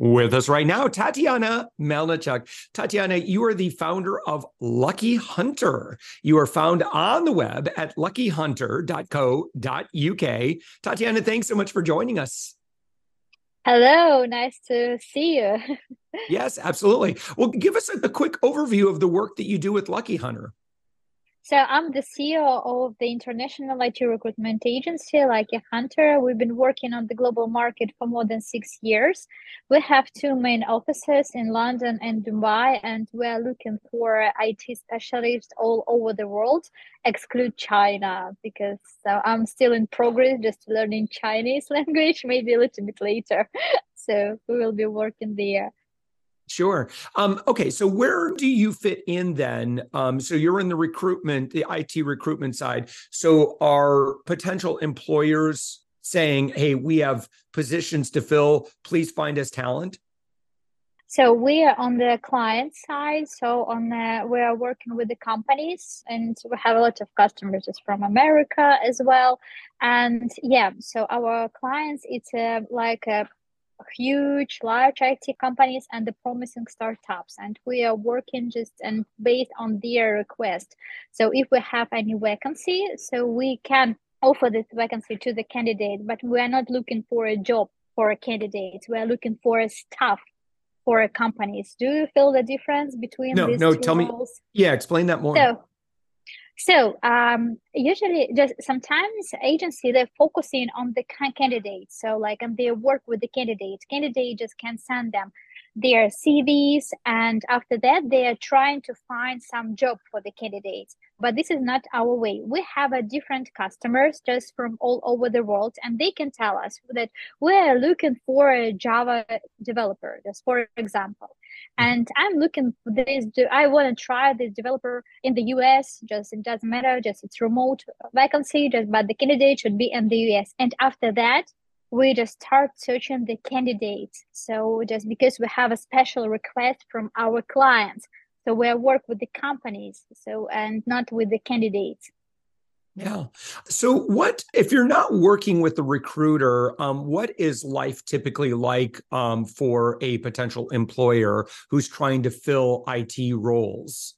With us right now, Tatiana Melnichuk. Tatiana, you are the founder of Lucky Hunter. You are found on the web at luckyhunter.co.uk. Tatiana, thanks so much for joining us. Hello, nice to see you. yes, absolutely. Well, give us a, a quick overview of the work that you do with Lucky Hunter. So I'm the CEO of the international IT recruitment agency, Lucky Hunter. We've been working on the global market for more than six years. We have two main offices in London and Dubai, and we are looking for IT specialists all over the world, exclude China, because I'm still in progress, just learning Chinese language, maybe a little bit later. So we will be working there. Sure. Um, okay. So where do you fit in then? Um, so you're in the recruitment, the IT recruitment side. So are potential employers saying, hey, we have positions to fill, please find us talent? So we are on the client side. So on the, we are working with the companies, and we have a lot of customers from America as well. And yeah, so our clients, it's a, like a huge large IT companies and the promising startups. And we are working just and based on their request. So if we have any vacancy so we can offer this vacancy to the candidate but we are not looking for a job for a candidate. We are looking for a staff for a companies do you feel the difference between no no tell roles? me yeah explain that more. So so um, usually, just sometimes agency they're focusing on the candidates. So like, and they work with the candidates. Candidate just can send them their CVs, and after that, they are trying to find some job for the candidates. But this is not our way. We have a different customers just from all over the world, and they can tell us that we are looking for a Java developer, just for example. Mm-hmm. And I'm looking for this. I want to try this developer in the US. Just it doesn't matter. Just it's remote vacancy. Just but the candidate should be in the US. And after that, we just start searching the candidates. So just because we have a special request from our clients, so we work with the companies. So and not with the candidates. Yeah. So, what if you're not working with the recruiter? Um, what is life typically like um, for a potential employer who's trying to fill IT roles?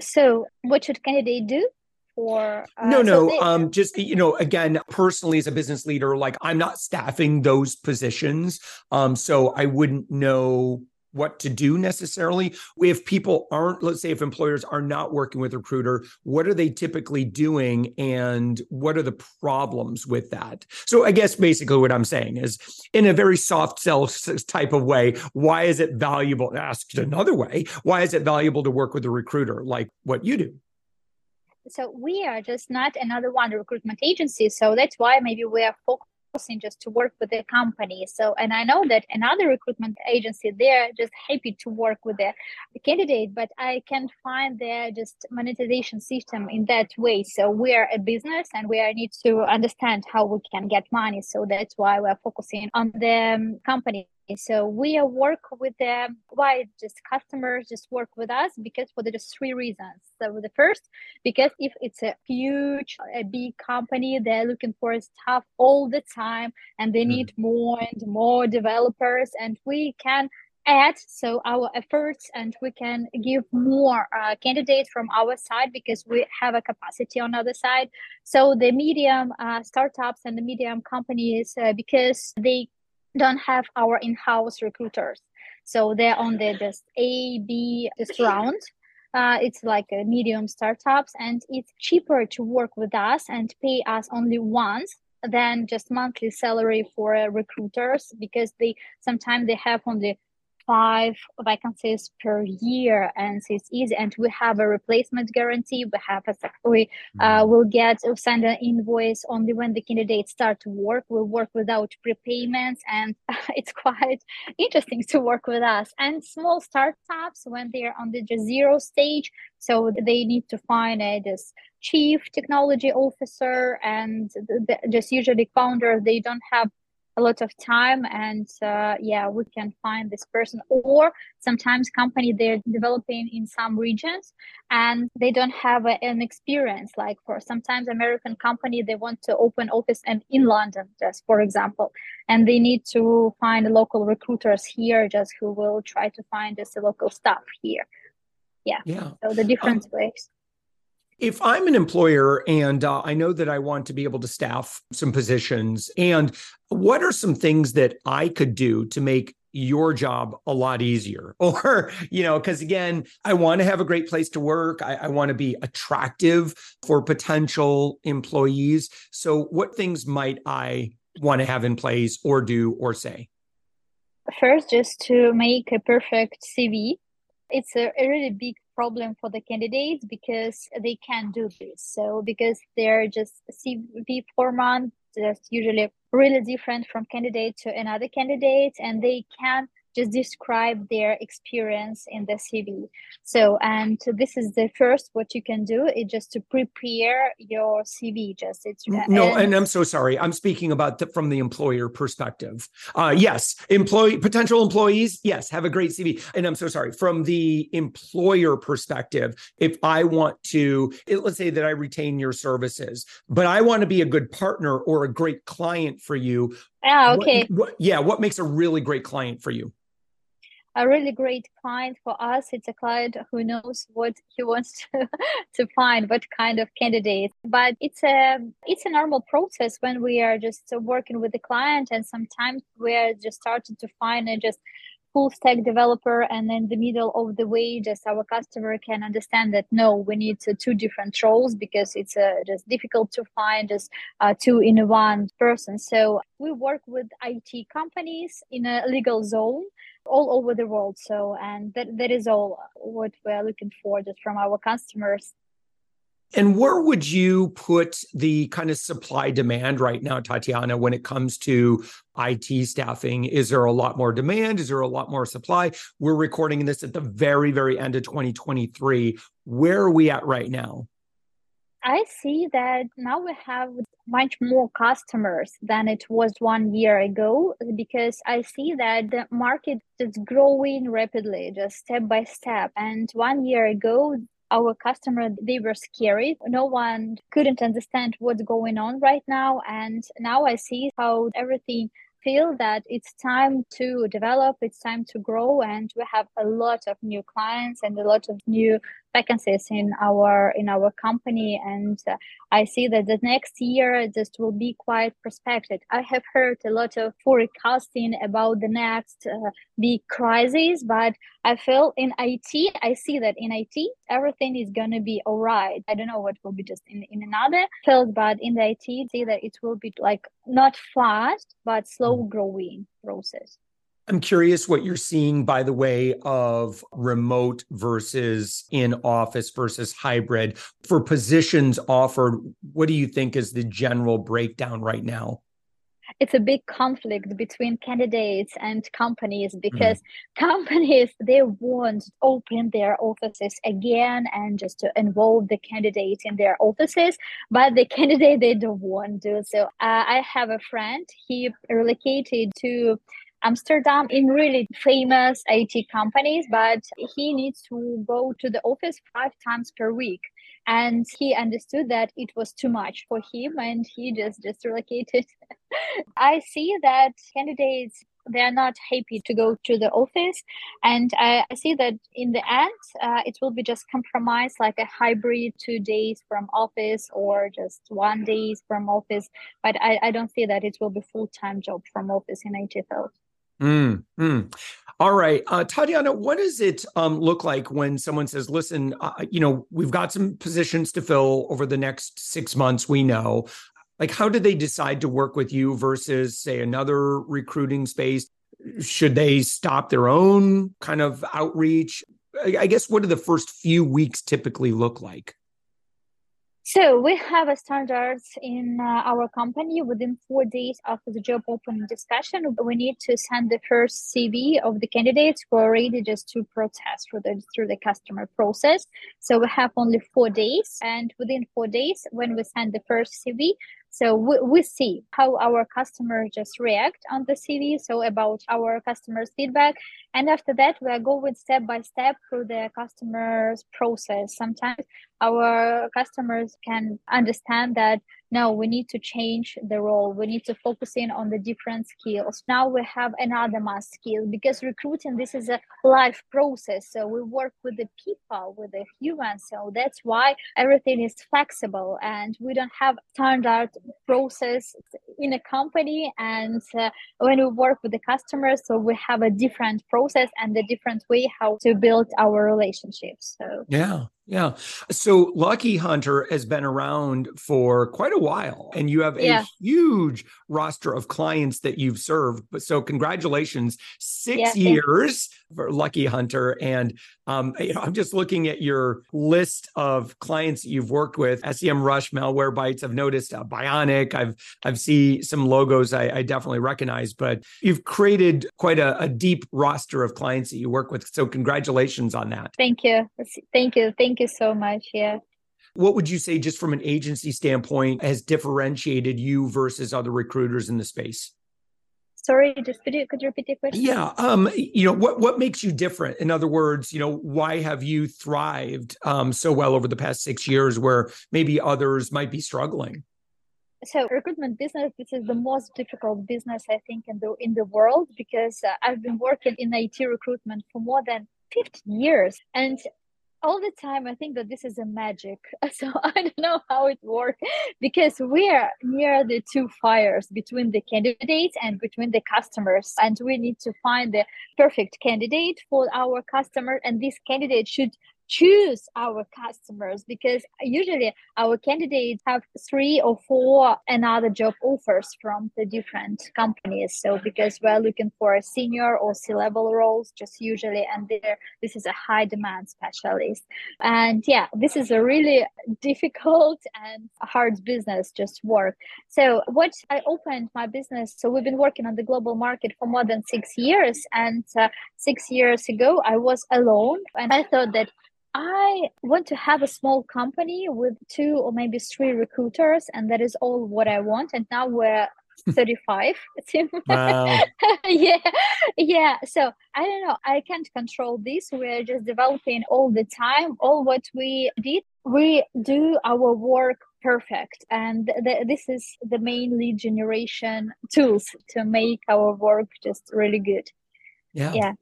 So, what should candidate do? For, uh, no no so they- um just you know again personally as a business leader like i'm not staffing those positions um so i wouldn't know what to do necessarily. If people aren't, let's say, if employers are not working with recruiter, what are they typically doing and what are the problems with that? So, I guess basically what I'm saying is in a very soft sell type of way, why is it valuable? Asked another way, why is it valuable to work with a recruiter like what you do? So we are just not another one recruitment agency. So that's why maybe we are focused just to work with the company. So, and I know that another recruitment agency, they're just happy to work with the, the candidate, but I can't find their just monetization system in that way. So we are a business and we need to understand how we can get money. So that's why we're focusing on the um, company so we work with them. Why just customers just work with us? Because for the just three reasons. So the first, because if it's a huge, a big company, they're looking for stuff all the time, and they need mm. more and more developers, and we can add so our efforts and we can give more uh, candidates from our side because we have a capacity on the other side so the medium uh, startups and the medium companies uh, because they don't have our in-house recruiters. So they're on the just a b just round. Uh, it's like a medium startups and it's cheaper to work with us and pay us only once than just monthly salary for uh, recruiters because they sometimes they have only five vacancies per year and so it's easy. And we have a replacement guarantee. We have a we uh, mm-hmm. will get send an invoice only when the candidates start to work. We'll work without prepayments and it's quite interesting to work with us. And small startups when they're on the zero stage so they need to find a this chief technology officer and the, the, just usually founder they don't have a lot of time and uh, yeah we can find this person or sometimes company they're developing in some regions and they don't have a, an experience. Like for sometimes american company they want to open office and in london just for example and they need to find local recruiters here just who will try to find just this local staff here. Yeah. Yeah. So the different um, ways if I'm an employer and uh, I know that I want to be able to staff some positions, and what are some things that I could do to make your job a lot easier? Or, you know, because again, I want to have a great place to work. I, I want to be attractive for potential employees. So, what things might I want to have in place or do or say? First, just to make a perfect CV. It's a, a really big problem for the candidates because they can't do this. So because they're just CV format that's usually really different from candidate to another candidate and they can just describe their experience in the CV. So, and this is the first what you can do is just to prepare your CV. Just it's no, and, and I'm so sorry. I'm speaking about the, from the employer perspective. Uh, yes, employee potential employees, yes, have a great CV. And I'm so sorry from the employer perspective. If I want to, it, let's say that I retain your services, but I want to be a good partner or a great client for you. Ah, okay. What, what, yeah, what makes a really great client for you? A really great client for us. It's a client who knows what he wants to, to find what kind of candidate. But it's a it's a normal process when we are just working with the client and sometimes we're just starting to find a just full stack developer and in the middle of the way just our customer can understand that no we need two different roles because it's uh, just difficult to find just uh, two in one person. So we work with it companies in a legal zone all over the world. So, and that, that is all what we're looking for just from our customers. And where would you put the kind of supply demand right now, Tatiana, when it comes to IT staffing? Is there a lot more demand? Is there a lot more supply? We're recording this at the very, very end of 2023. Where are we at right now? I see that now we have much more customers than it was one year ago because I see that the market is growing rapidly, just step by step. And one year ago, our customer they were scary. No one couldn't understand what's going on right now. And now i see how everything feel that it's time to develop, it's time to grow, and we have a lot of new clients and a lot of new vacancies in our in our company. And uh, I see that the next year just will be quite prospected. I have heard a lot of forecasting about the next uh, big crisis, but I feel in IT, I see that in IT everything is gonna be all right. I don't know what will be just in in another field, but in the IT, see that it will be like not fast but slow mm. growing process. I'm curious what you're seeing by the way of remote versus in office versus hybrid for positions offered. What do you think is the general breakdown right now? it's a big conflict between candidates and companies because mm-hmm. companies they want to open their offices again and just to involve the candidates in their offices but the candidate they don't want to so uh, i have a friend he relocated to Amsterdam in really famous IT companies, but he needs to go to the office five times per week. And he understood that it was too much for him and he just just relocated i see that candidates they are not happy to go to the office. And i, I see that in the end uh, it will be just compromise like a hybrid two days from office or just one days from office. But i, I don't see that it will be full-time job from office in it field Mm, mm. All right, uh, Tatiana, what does it um, look like when someone says, "Listen, uh, you know, we've got some positions to fill over the next six months. We know." Like, how do they decide to work with you versus, say, another recruiting space? Should they stop their own kind of outreach? I guess what do the first few weeks typically look like? So we have a standards in uh, our company. Within four days after the job opening discussion, we need to send the first CV of the candidates who are ready just to protest through the through the customer process. So we have only four days, and within four days, when we send the first CV, so we, we see how our customers just react on the CV. So about our customers' feedback. And after that, we are going step by step through the customer's process. Sometimes our customers can understand that no we need to change the role. We need to focus in on the different skills. Now we have another must skill. Because recruiting this is a life process. So we work with the people with the humans. So that's why everything is flexible and we don't have standard process in a company and uh, when we work with the customers so we have a different process and a different way how to build our relationships so yeah yeah. So Lucky Hunter has been around for quite a while and you have a yeah. huge roster of clients that you've served. But so congratulations, six yeah, years for Lucky Hunter. And um, you know, I'm just looking at your list of clients that you've worked with, Semrush, Malwarebytes. I've noticed uh, Bionic. I've I've see some logos I, I, definitely recognize, but you've created quite a, a deep roster of clients that you work with. So congratulations on that. Thank you. Thank you. Thank you so much. Yeah. What would you say, just from an agency standpoint, has differentiated you versus other recruiters in the space? Sorry, just could you could you repeat the question? Yeah, um, you know what what makes you different? In other words, you know why have you thrived um, so well over the past six years, where maybe others might be struggling? So recruitment business, this is the most difficult business I think in the in the world because uh, I've been working in IT recruitment for more than 50 years, and all the time i think that this is a magic. So i don't know how it works because we are near the two fires between the candidates and between the customers. And we need to find the perfect candidate for our customer. And this candidate should choose our customers because usually our candidates have three or four another job offers from the different companies. So because we're looking for a senior or c-level roles just usually and there this is a high demand specialist. And yeah this is a really difficult and hard business just work. So what i opened my business so we've been working on the global market for more than six years. And uh, six years ago i was alone. And i thought that I want to have a small company with two or maybe three recruiters, and that is all what I want. And now we're 35 wow. yeah yeah. So i don't know. I can't control this. We're just developing all the time all what we did. We do our work perfect and th- this is the main lead generation tools to make our work just really good yeah. Yeah.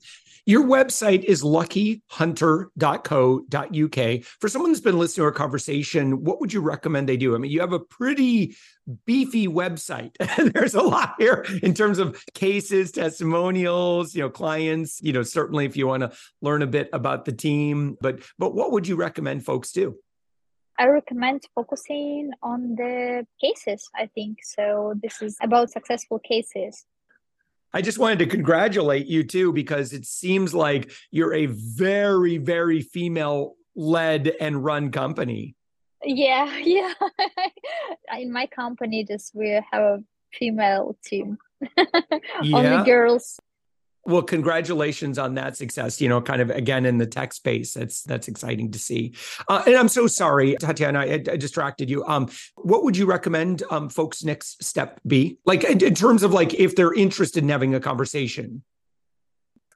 Your website is luckyhunter.co.uk. For someone who's been listening to our conversation, what would you recommend they do? I mean, you have a pretty beefy website. There's a lot here in terms of cases, testimonials, you know, clients, you know, certainly if you want to learn a bit about the team, but but what would you recommend folks do? I recommend focusing on the cases, I think. So this is about successful cases. I just wanted to congratulate you too, because it seems like you're a very, very female led and run company. Yeah, yeah. In my company, just we have a female team, yeah. only girls well congratulations on that success you know kind of again in the tech space. That's that's exciting to see. Uh, and i'm so sorry tatiana I, I, distracted you. Um what would you recommend um folks next step be? Like in, in terms of like if they're interested in having a conversation.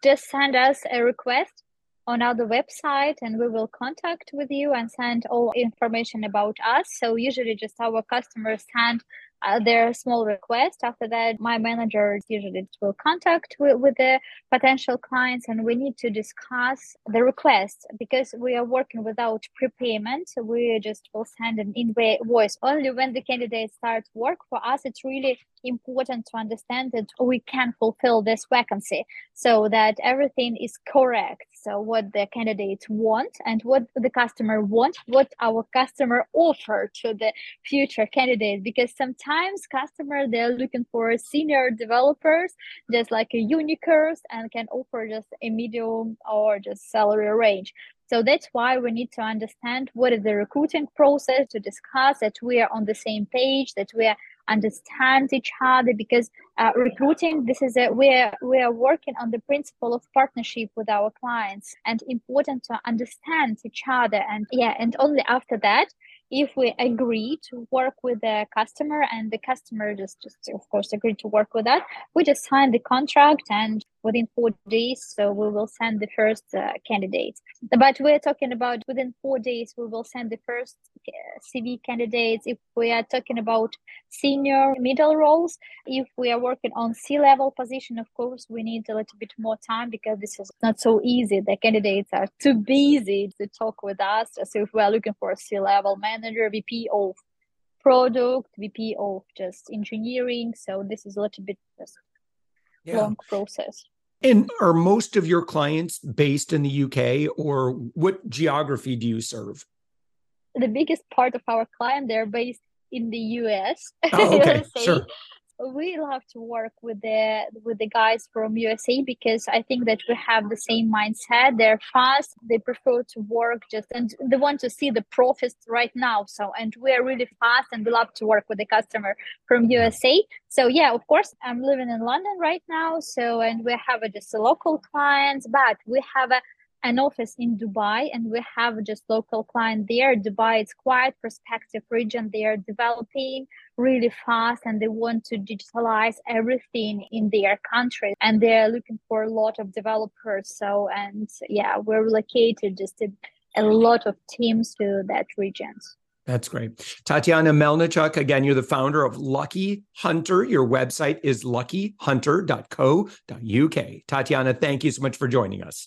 Just send us a request on our website and we will contact with you and send all information about us. So usually just our customers send uh, there are small requests. After that, my manager usually will contact with, with the potential clients and we need to discuss the request because we are working without prepayment. We just will send an invoice only when the candidate starts work. For us, it's really important to understand that we can fulfill this vacancy so that everything is correct. So what the candidates want and what the customer want, what our customer offer to the future candidate. Because sometimes customers they're looking for senior developers, just like a unicorns, and can offer just a medium or just salary range. So that's why we need to understand what is the recruiting process to discuss that we are on the same page, that we are understand each other because uh, recruiting this is a we're we are working on the principle of partnership with our clients and important to understand each other and yeah and only after that if we agree to work with the customer and the customer just just of course agreed to work with that we just sign the contract and within four days so we will send the first uh, candidates. But we're talking about within four days we will send the first uh, cv candidates. If we are talking about senior middle roles if we are working on c level position of course we need a little bit more time because this is not so easy. The candidates are too busy to talk with us. So if we are looking for a c level manager vp of product vp of just engineering so this is a little bit just yeah. long process and are most of your clients based in the UK or what geography do you serve? The biggest part of our client they're based in the US. Oh, okay, sure we love to work with the with the guys from USA because I think that we have the same mindset. They're fast. They prefer to work just and they want to see the profits right now. So and we are really fast and we love to work with the customer from USA. So yeah, of course, I'm living in London right now. So and we have a, just a local clients, but we have a an office in Dubai and we have just local client there. Dubai is quite prospective region. They are developing really fast and they want to digitalize everything in their country and they're looking for a lot of developers. So and yeah, we're relocated just a, a lot of teams to that region. That's great. Tatiana Melnichuk, again, you're the founder of Lucky Hunter. Your website is luckyhunter.co.uk. Tatiana, thank you so much for joining us.